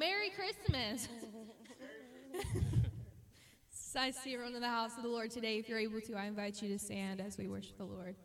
Merry Christmas. so I see everyone in the house of the Lord today. If you're able to, I invite you to stand as we worship the Lord.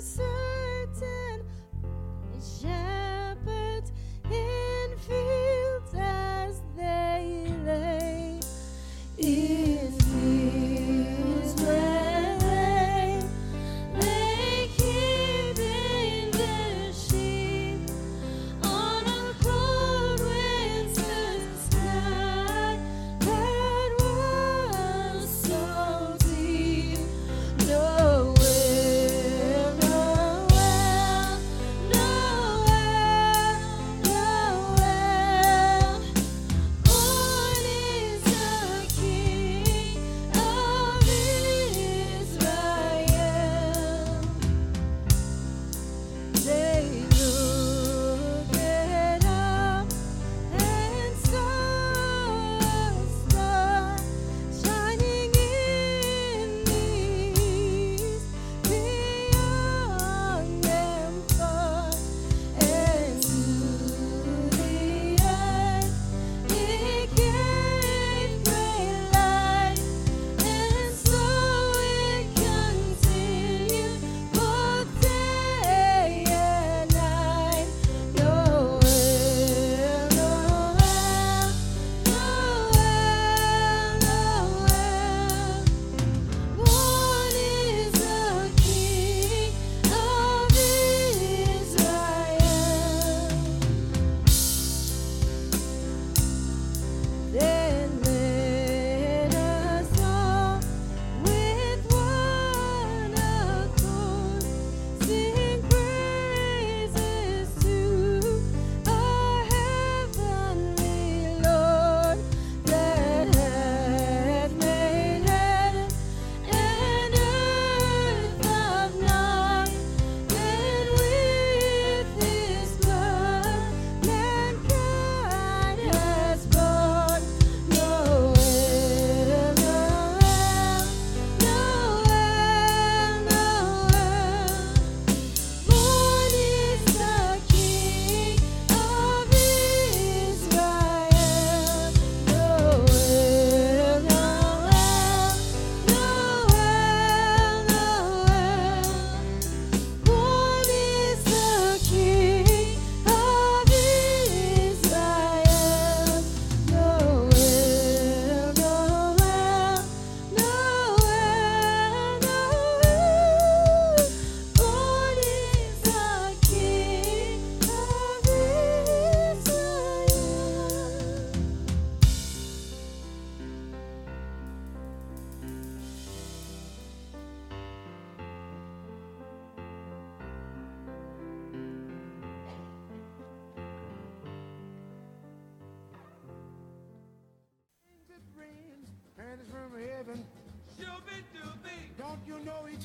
listen.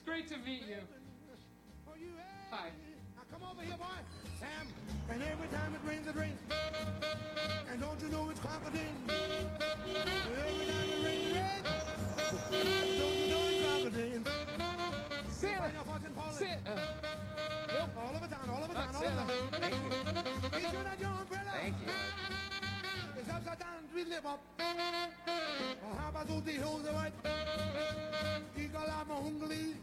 It's great to meet you. Hi. Now come over here, boy. Sam. And every time it rains, it rains. And don't you know it's crocodile? Every time it rains, it rains. Don't you know it's crocodile? Santa! Santa! All over town, all over town, all over town. Thank you. Make sure that your umbrella Thank you. is upside down, lip up. Och här bara stod i huset, vet. Igala med hungrig.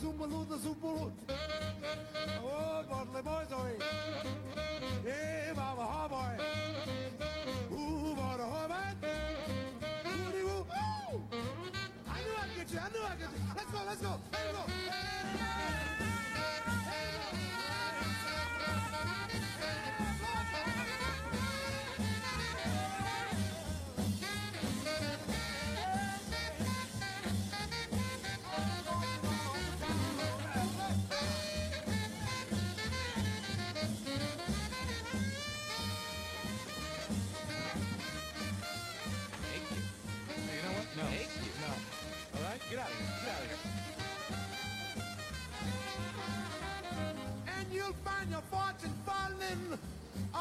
Zumbalut och zumbalut. Oh, bottle boy, sorry. Hey, Baba, ha boy. Ooh, what a hobbit. Woody woo. Ooh! I knew I'd get you, I knew I'd get you. Let's go, let's go. Here we go. Thank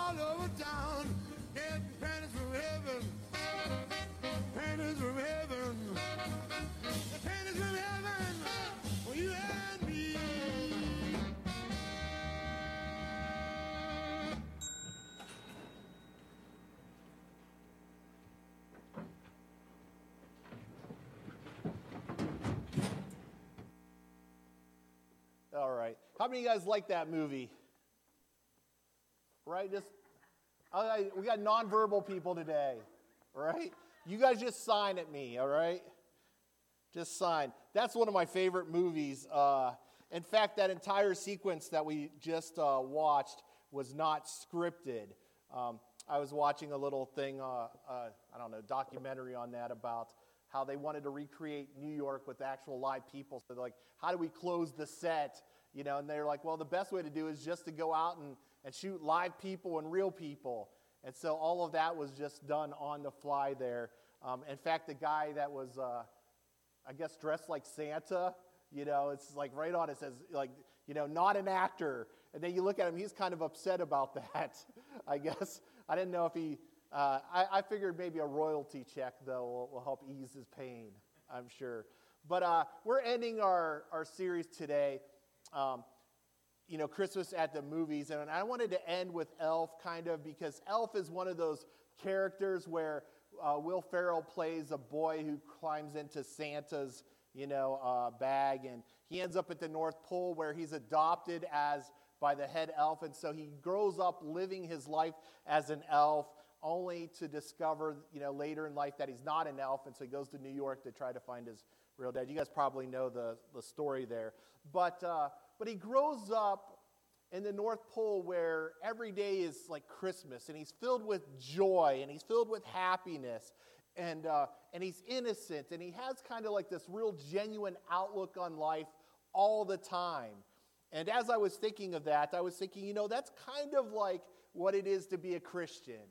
all over town. Getting pennies from heaven. Pennies from heaven. Pennies from heaven. For you and me. All right. How many of you guys like that movie? Right? Just we got nonverbal people today. right? You guys just sign at me, all right? Just sign. That's one of my favorite movies. Uh, in fact, that entire sequence that we just uh, watched was not scripted. Um, I was watching a little thing, uh, uh, I don't know, documentary on that about how they wanted to recreate New York with actual live people. So they're like, how do we close the set? You know, and they're like, well, the best way to do is just to go out and, and shoot live people and real people. And so all of that was just done on the fly there. Um, in fact, the guy that was, uh, I guess, dressed like Santa, you know, it's like right on it says, like, you know, not an actor. And then you look at him, he's kind of upset about that, I guess. I didn't know if he, uh, I, I figured maybe a royalty check, though, will, will help ease his pain, I'm sure. But uh, we're ending our, our series today. Um, you know, Christmas at the movies. And I wanted to end with Elf kind of because Elf is one of those characters where uh, Will Ferrell plays a boy who climbs into Santa's, you know, uh, bag. And he ends up at the North Pole where he's adopted as by the head elf. And so he grows up living his life as an elf only to discover, you know, later in life that he's not an elf. And so he goes to New York to try to find his real dad. You guys probably know the, the story there. But, uh, but he grows up in the North Pole where every day is like Christmas and he's filled with joy and he's filled with happiness and, uh, and he's innocent and he has kind of like this real genuine outlook on life all the time. And as I was thinking of that, I was thinking, you know, that's kind of like what it is to be a Christian.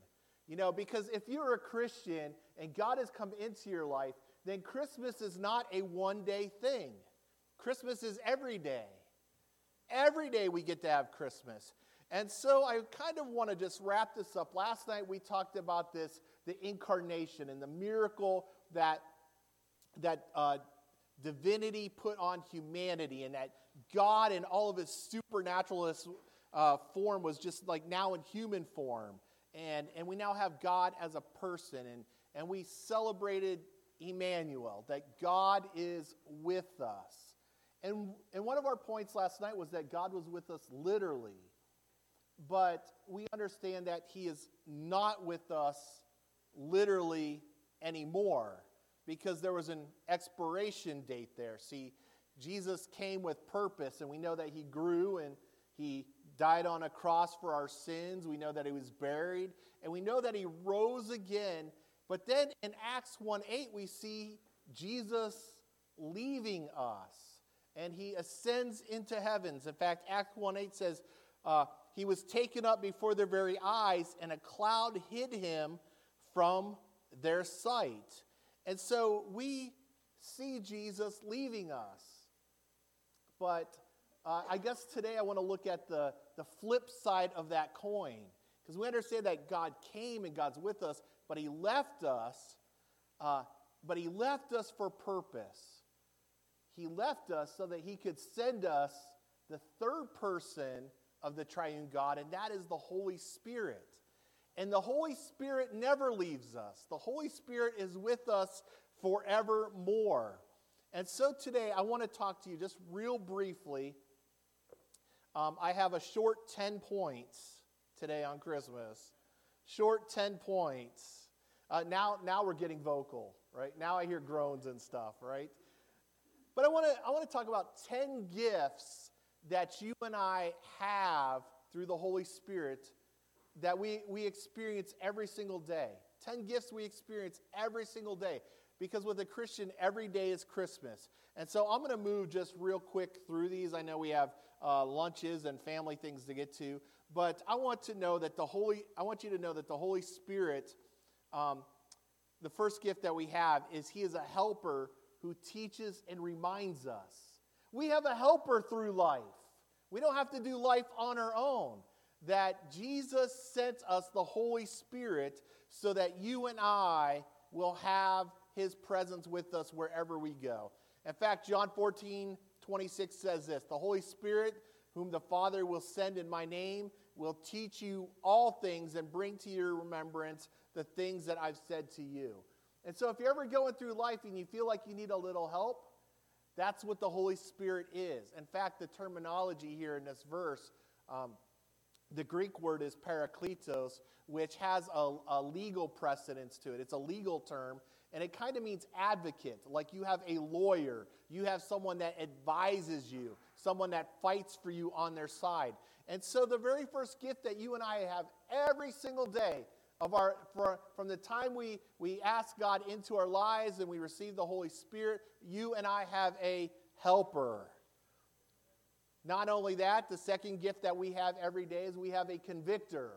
You know, because if you're a Christian and God has come into your life, then Christmas is not a one day thing. Christmas is every day. Every day we get to have Christmas. And so I kind of want to just wrap this up. Last night we talked about this, the incarnation and the miracle that, that uh, divinity put on humanity, and that God in all of his supernaturalist uh, form was just like now in human form. And, and we now have God as a person. And, and we celebrated Emmanuel, that God is with us. And, and one of our points last night was that God was with us literally, but we understand that He is not with us literally anymore because there was an expiration date there. See, Jesus came with purpose, and we know that He grew and He died on a cross for our sins. We know that He was buried, and we know that He rose again. But then in Acts 1 8, we see Jesus leaving us and he ascends into heavens. In fact, Acts 1 8 says, uh, He was taken up before their very eyes, and a cloud hid him from their sight. And so we see Jesus leaving us. But uh, I guess today I want to look at the, the flip side of that coin. Because we understand that God came and God's with us, but He left us, uh, but He left us for purpose. He left us so that He could send us the third person of the triune God, and that is the Holy Spirit. And the Holy Spirit never leaves us, the Holy Spirit is with us forevermore. And so today, I want to talk to you just real briefly. Um, I have a short 10 points today on Christmas. Short 10 points. Uh, now, now we're getting vocal, right? Now I hear groans and stuff, right? But I want to I want to talk about 10 gifts that you and I have through the Holy Spirit that we, we experience every single day. 10 gifts we experience every single day. Because with a Christian, every day is Christmas. And so I'm going to move just real quick through these. I know we have uh, lunches and family things to get to, but I want to know that the Holy, I want you to know that the Holy Spirit, um, the first gift that we have is He is a helper who teaches and reminds us. We have a helper through life. We don't have to do life on our own. That Jesus sent us the Holy Spirit so that you and I will have his presence with us wherever we go. In fact, John 14, 26 says this The Holy Spirit, whom the Father will send in my name, will teach you all things and bring to your remembrance the things that I've said to you. And so, if you're ever going through life and you feel like you need a little help, that's what the Holy Spirit is. In fact, the terminology here in this verse, um, the Greek word is parakletos, which has a, a legal precedence to it. It's a legal term, and it kind of means advocate, like you have a lawyer, you have someone that advises you, someone that fights for you on their side. And so, the very first gift that you and I have every single day of our for, from the time we, we ask God into our lives and we receive the Holy Spirit, you and I have a helper. Not only that, the second gift that we have every day is we have a convictor.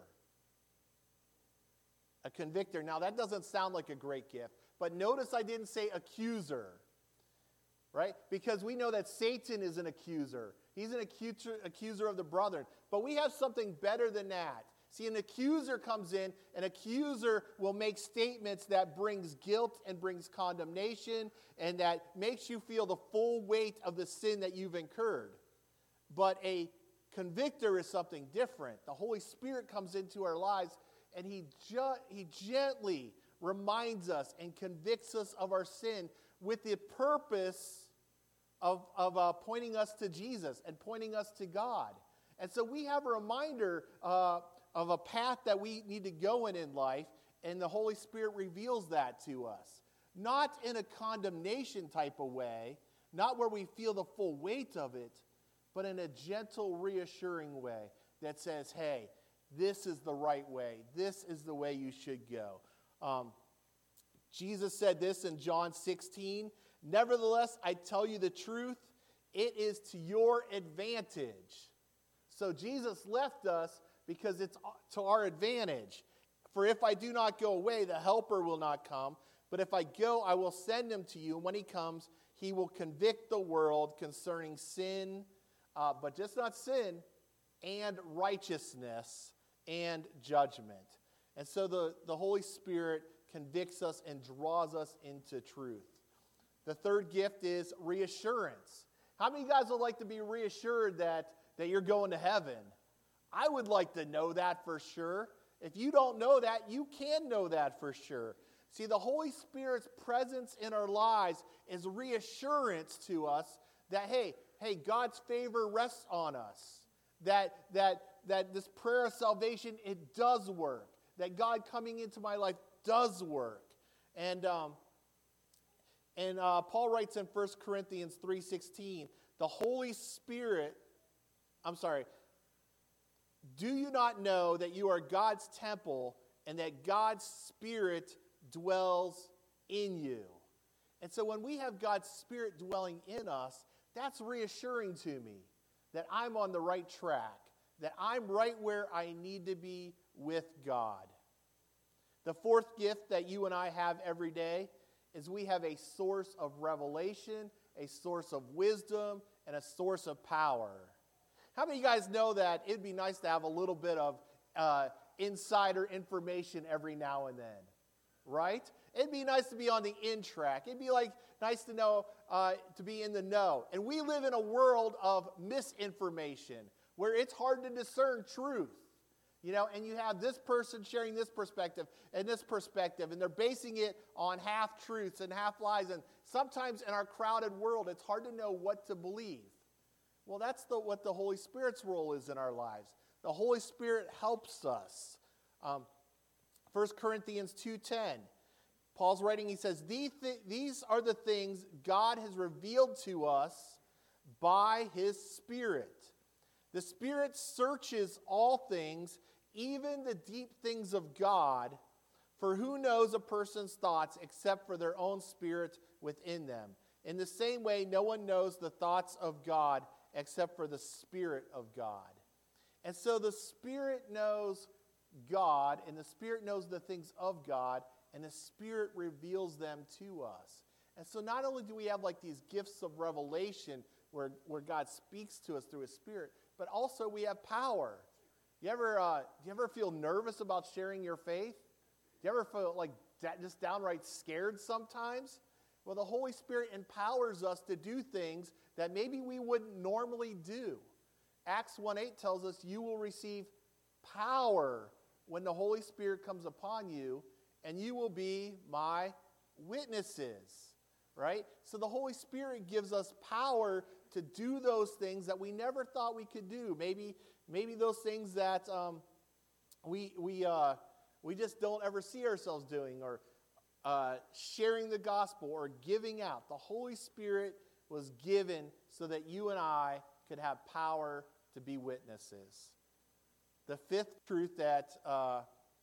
A convictor. Now, that doesn't sound like a great gift, but notice I didn't say accuser, right? Because we know that Satan is an accuser. He's an accuser, accuser of the brethren. But we have something better than that. See, an accuser comes in, an accuser will make statements that brings guilt and brings condemnation and that makes you feel the full weight of the sin that you've incurred. But a convictor is something different. The Holy Spirit comes into our lives and he, ju- he gently reminds us and convicts us of our sin with the purpose of, of uh, pointing us to Jesus and pointing us to God. And so we have a reminder uh, of a path that we need to go in in life, and the Holy Spirit reveals that to us. Not in a condemnation type of way, not where we feel the full weight of it, but in a gentle, reassuring way that says, hey, this is the right way. This is the way you should go. Um, Jesus said this in John 16 Nevertheless, I tell you the truth, it is to your advantage. So Jesus left us because it's to our advantage. For if I do not go away, the Helper will not come. But if I go, I will send him to you. And when he comes, he will convict the world concerning sin, uh, but just not sin, and righteousness and judgment. And so the, the Holy Spirit convicts us and draws us into truth. The third gift is reassurance. How many guys would like to be reassured that, that you're going to heaven? I would like to know that for sure. If you don't know that, you can know that for sure. See, the Holy Spirit's presence in our lives is reassurance to us that, hey, hey, God's favor rests on us. That, that, that this prayer of salvation, it does work. That God coming into my life does work. And, um, and uh, Paul writes in 1 Corinthians 3.16, the Holy Spirit, I'm sorry, do you not know that you are God's temple and that God's Spirit dwells in you? And so when we have God's Spirit dwelling in us, that's reassuring to me that I'm on the right track, that I'm right where I need to be with God. The fourth gift that you and I have every day is we have a source of revelation, a source of wisdom, and a source of power. How many of you guys know that it'd be nice to have a little bit of uh, insider information every now and then? Right? It'd be nice to be on the in track. It'd be like nice to know uh, to be in the know. And we live in a world of misinformation where it's hard to discern truth. You know, and you have this person sharing this perspective and this perspective, and they're basing it on half truths and half lies. And sometimes in our crowded world, it's hard to know what to believe. Well, that's the, what the Holy Spirit's role is in our lives. The Holy Spirit helps us. Um, 1 Corinthians 2.10, Paul's writing, he says, these, th- these are the things God has revealed to us by his Spirit. The Spirit searches all things, even the deep things of God, for who knows a person's thoughts except for their own spirit within them? In the same way, no one knows the thoughts of God except for the Spirit of God. And so the Spirit knows God, and the Spirit knows the things of God, and the Spirit reveals them to us. And so not only do we have like these gifts of revelation, where, where God speaks to us through His Spirit, but also we have power. You ever, uh, do you ever feel nervous about sharing your faith? Do you ever feel like just downright scared sometimes? Well, the Holy Spirit empowers us to do things that maybe we wouldn't normally do. Acts 1 8 tells us, You will receive power when the Holy Spirit comes upon you, and you will be my witnesses. Right? So the Holy Spirit gives us power to do those things that we never thought we could do. Maybe, maybe those things that um, we, we, uh, we just don't ever see ourselves doing, or uh, sharing the gospel, or giving out. The Holy Spirit was given so that you and I could have power to be witnesses. The fifth truth that, uh,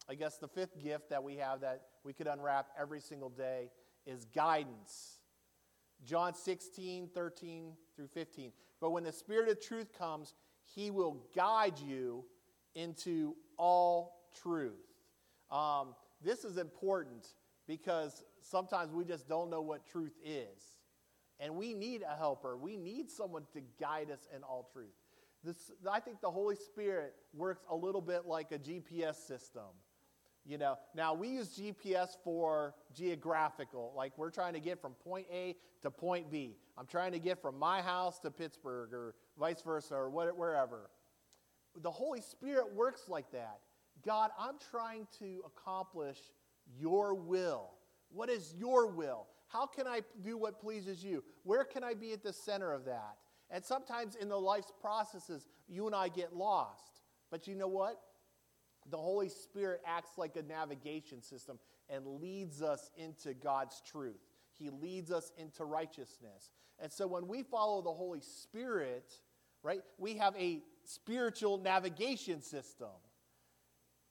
I guess, the fifth gift that we have that we could unwrap every single day is guidance. John 16, 13 through 15. But when the Spirit of truth comes, he will guide you into all truth. Um, this is important because sometimes we just don't know what truth is. And we need a helper. We need someone to guide us in all truth. This, I think the Holy Spirit works a little bit like a GPS system. You know, now we use GPS for geographical, like we're trying to get from point A to point B. I'm trying to get from my house to Pittsburgh or vice versa or wherever. The Holy Spirit works like that. God, I'm trying to accomplish your will. What is your will? How can I do what pleases you? Where can I be at the center of that? And sometimes in the life's processes, you and I get lost. But you know what? The Holy Spirit acts like a navigation system and leads us into God's truth. He leads us into righteousness. And so when we follow the Holy Spirit, right, we have a spiritual navigation system.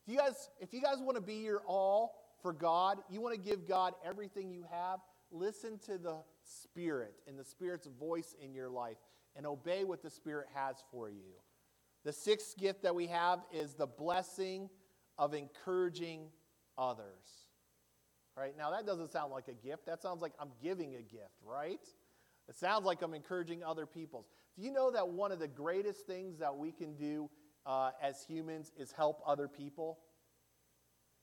If you guys, if you guys want to be your all for God, you want to give God everything you have, listen to the Spirit and the Spirit's voice in your life and obey what the Spirit has for you. The sixth gift that we have is the blessing of encouraging others. Right? Now, that doesn't sound like a gift. That sounds like I'm giving a gift, right? It sounds like I'm encouraging other people. Do you know that one of the greatest things that we can do uh, as humans is help other people?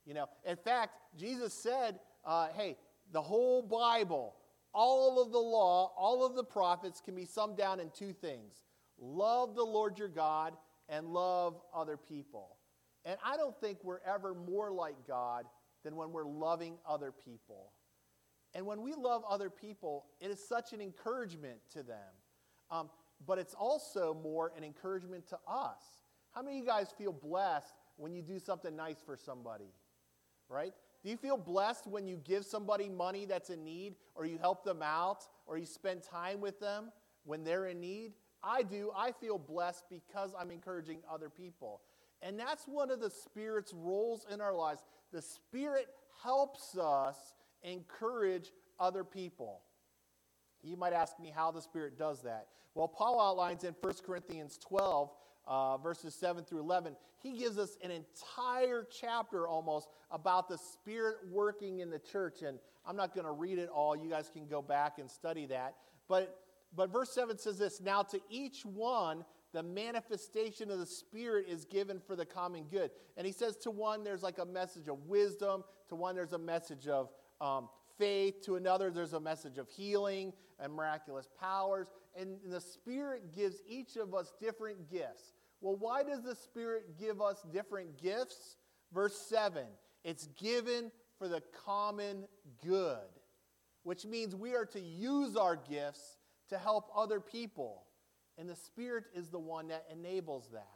You know, in fact, Jesus said, uh, hey, the whole Bible, all of the law, all of the prophets can be summed down in two things love the Lord your God and love other people. And I don't think we're ever more like God than when we're loving other people. And when we love other people, it is such an encouragement to them. Um, but it's also more an encouragement to us. How many of you guys feel blessed when you do something nice for somebody? Right? Do you feel blessed when you give somebody money that's in need, or you help them out, or you spend time with them when they're in need? I do. I feel blessed because I'm encouraging other people. And that's one of the Spirit's roles in our lives. The Spirit helps us encourage other people. You might ask me how the Spirit does that. Well, Paul outlines in 1 Corinthians 12 uh, verses 7 through 11, he gives us an entire chapter almost about the Spirit working in the church. And I'm not going to read it all. You guys can go back and study that. But, but verse 7 says this Now to each one, the manifestation of the Spirit is given for the common good. And he says to one, there's like a message of wisdom, to one, there's a message of um, faith, to another, there's a message of healing and miraculous powers. And the Spirit gives each of us different gifts. Well, why does the Spirit give us different gifts? Verse 7 it's given for the common good, which means we are to use our gifts to help other people. And the Spirit is the one that enables that.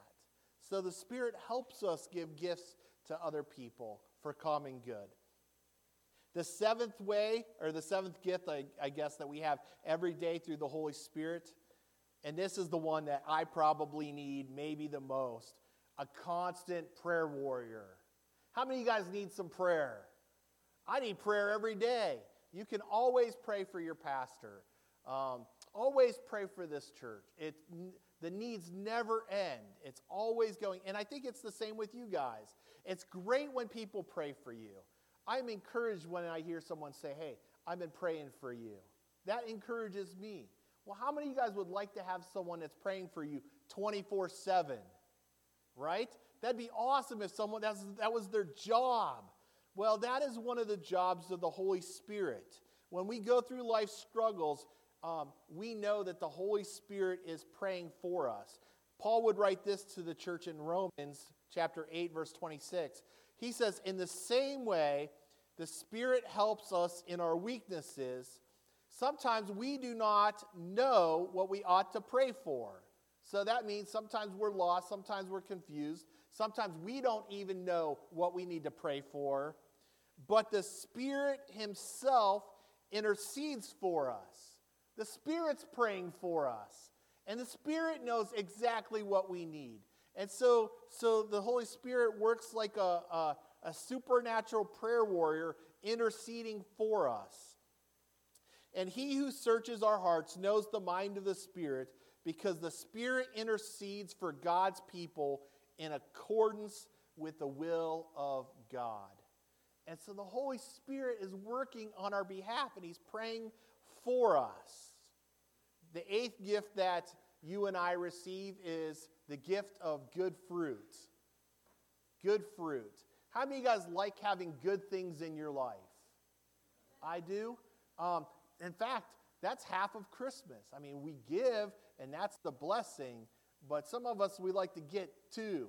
So the Spirit helps us give gifts to other people for common good. The seventh way, or the seventh gift, I, I, guess, that we have every day through the Holy Spirit, and this is the one that I probably need maybe the most a constant prayer warrior. How many of you guys need some prayer? I need prayer every day. You can always pray for your pastor. Um, always pray for this church. It, the needs never end. It's always going. And I think it's the same with you guys. It's great when people pray for you. I'm encouraged when I hear someone say, Hey, I've been praying for you. That encourages me. Well, how many of you guys would like to have someone that's praying for you 24 7? Right? That'd be awesome if someone that's, that was their job. Well, that is one of the jobs of the Holy Spirit. When we go through life struggles, um, we know that the Holy Spirit is praying for us. Paul would write this to the church in Romans chapter 8, verse 26. He says, In the same way, the Spirit helps us in our weaknesses. Sometimes we do not know what we ought to pray for. So that means sometimes we're lost, sometimes we're confused, sometimes we don't even know what we need to pray for. But the Spirit Himself intercedes for us. The Spirit's praying for us. And the Spirit knows exactly what we need. And so, so the Holy Spirit works like a, a, a supernatural prayer warrior interceding for us. And he who searches our hearts knows the mind of the Spirit because the Spirit intercedes for God's people in accordance with the will of God. And so the Holy Spirit is working on our behalf and He's praying for us. The eighth gift that you and I receive is the gift of good fruit. Good fruit. How many of you guys like having good things in your life? I do. Um, in fact, that's half of Christmas. I mean, we give, and that's the blessing, but some of us, we like to get too.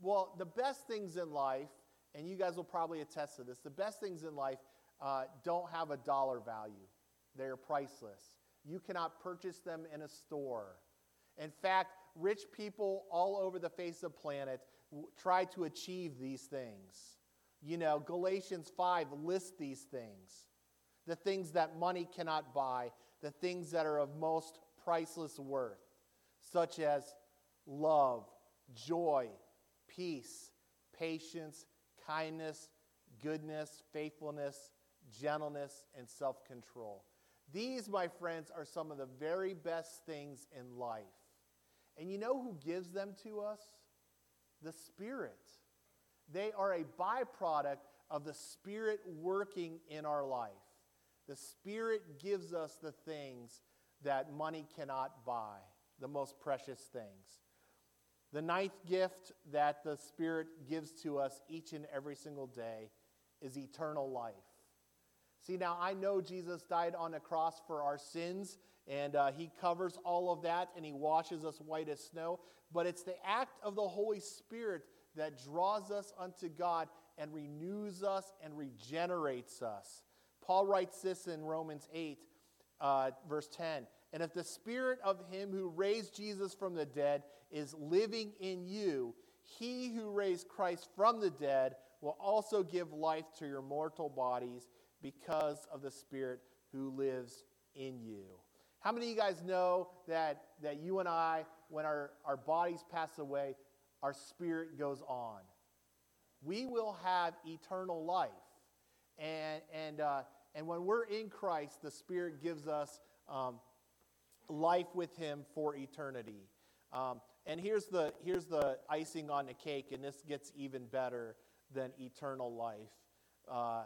Well, the best things in life, and you guys will probably attest to this, the best things in life uh, don't have a dollar value, they're priceless. You cannot purchase them in a store. In fact, rich people all over the face of the planet try to achieve these things. You know, Galatians 5 lists these things the things that money cannot buy, the things that are of most priceless worth, such as love, joy, peace, patience, kindness, goodness, faithfulness, gentleness, and self control. These, my friends, are some of the very best things in life. And you know who gives them to us? The Spirit. They are a byproduct of the Spirit working in our life. The Spirit gives us the things that money cannot buy, the most precious things. The ninth gift that the Spirit gives to us each and every single day is eternal life. See, now I know Jesus died on the cross for our sins, and uh, he covers all of that, and he washes us white as snow. But it's the act of the Holy Spirit that draws us unto God and renews us and regenerates us. Paul writes this in Romans 8, uh, verse 10. And if the spirit of him who raised Jesus from the dead is living in you, he who raised Christ from the dead will also give life to your mortal bodies because of the spirit who lives in you. How many of you guys know that, that you and I, when our, our bodies pass away, our spirit goes on? We will have eternal life. And, and, uh, and when we're in Christ, the Spirit gives us um, life with Him for eternity. Um, and here's the, here's the icing on the cake, and this gets even better than eternal life. Uh,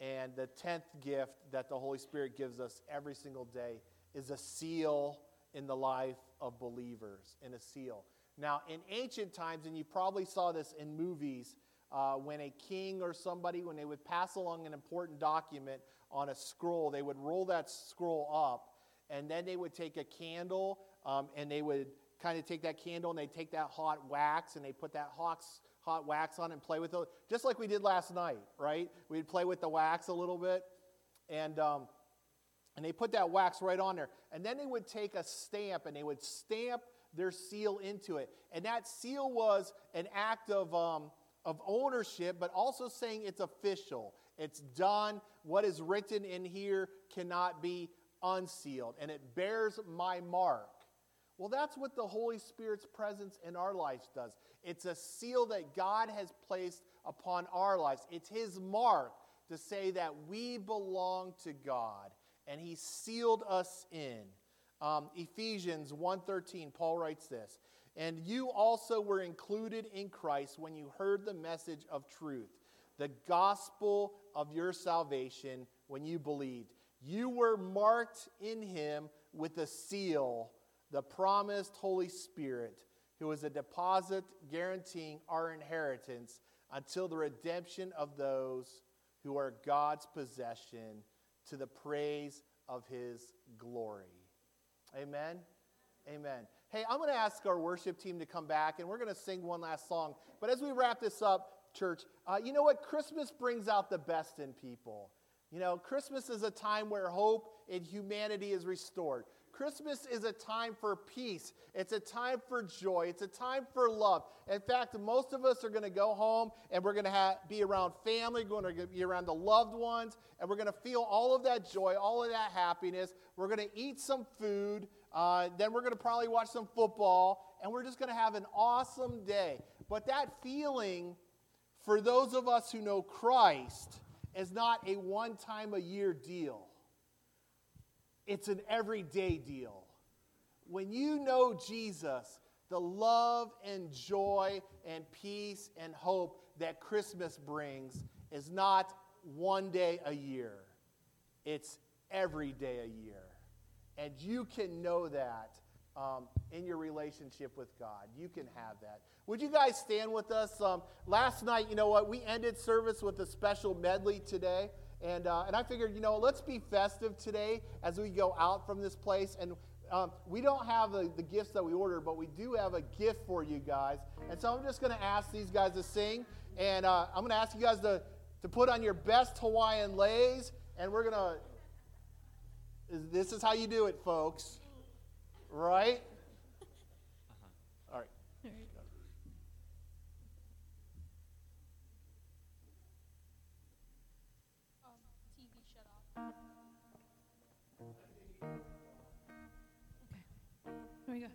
and the tenth gift that the Holy Spirit gives us every single day is a seal in the life of believers, in a seal. Now, in ancient times, and you probably saw this in movies, uh, when a king or somebody, when they would pass along an important document on a scroll, they would roll that scroll up, and then they would take a candle um, and they would kind of take that candle and they take that hot wax and they put that hot, hot wax on it and play with it, just like we did last night, right? We'd play with the wax a little bit, and um, and they put that wax right on there. And then they would take a stamp and they would stamp their seal into it. And that seal was an act of, um, of ownership, but also saying it's official. It's done. What is written in here cannot be unsealed. And it bears my mark. Well, that's what the Holy Spirit's presence in our lives does. It's a seal that God has placed upon our lives. It's His mark to say that we belong to God and he sealed us in. Um, Ephesians 1:13, Paul writes this, "And you also were included in Christ when you heard the message of truth, the gospel of your salvation when you believed. You were marked in him with a seal, the promised Holy Spirit, who is a deposit guaranteeing our inheritance until the redemption of those who are God's possession to the praise of his glory. Amen. Amen. Hey, I'm going to ask our worship team to come back and we're going to sing one last song. But as we wrap this up, church, uh, you know what? Christmas brings out the best in people. You know, Christmas is a time where hope in humanity is restored. Christmas is a time for peace. It's a time for joy. It's a time for love. In fact, most of us are going to go home and we're going to be around family, going to be around the loved ones, and we're going to feel all of that joy, all of that happiness. We're going to eat some food. Uh, then we're going to probably watch some football, and we're just going to have an awesome day. But that feeling, for those of us who know Christ, is not a one time a year deal. It's an everyday deal. When you know Jesus, the love and joy and peace and hope that Christmas brings is not one day a year, it's every day a year. And you can know that um, in your relationship with God. You can have that. Would you guys stand with us? Um, last night, you know what? We ended service with a special medley today. And, uh, and I figured, you know, let's be festive today as we go out from this place. And um, we don't have the, the gifts that we ordered, but we do have a gift for you guys. And so I'm just going to ask these guys to sing. And uh, I'm going to ask you guys to, to put on your best Hawaiian leis. And we're going to this is how you do it, folks. Right? Here we go.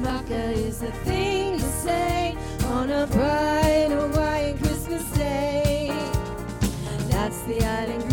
Maka is the thing to say on a bright Hawaiian Christmas day. That's the island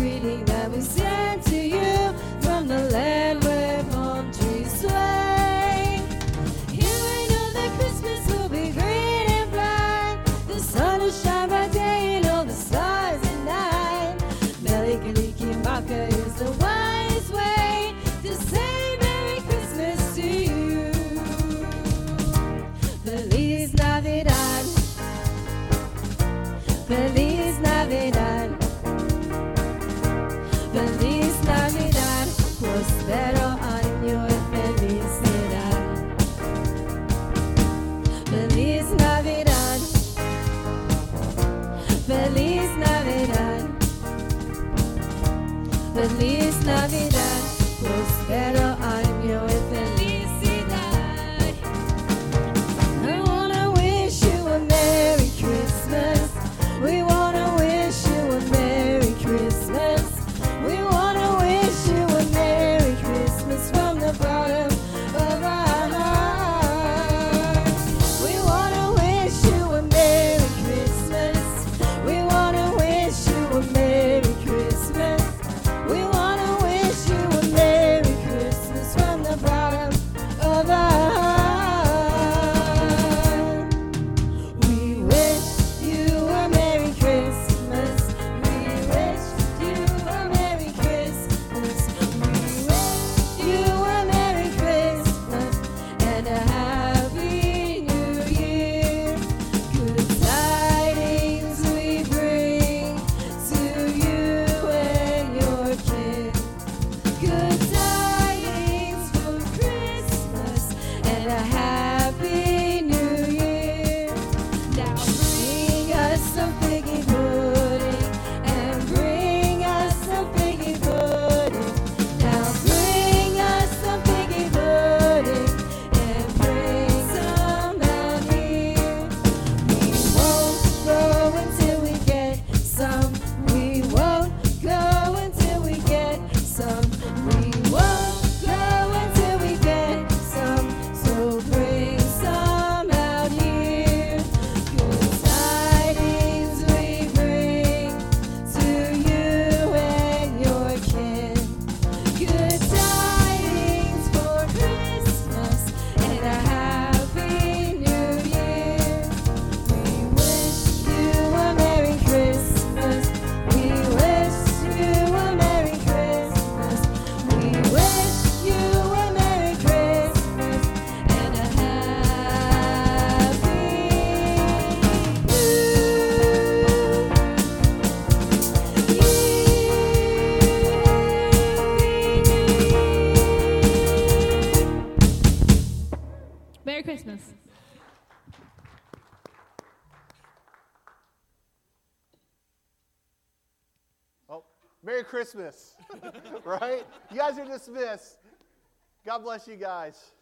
guys are dismissed. God bless you guys.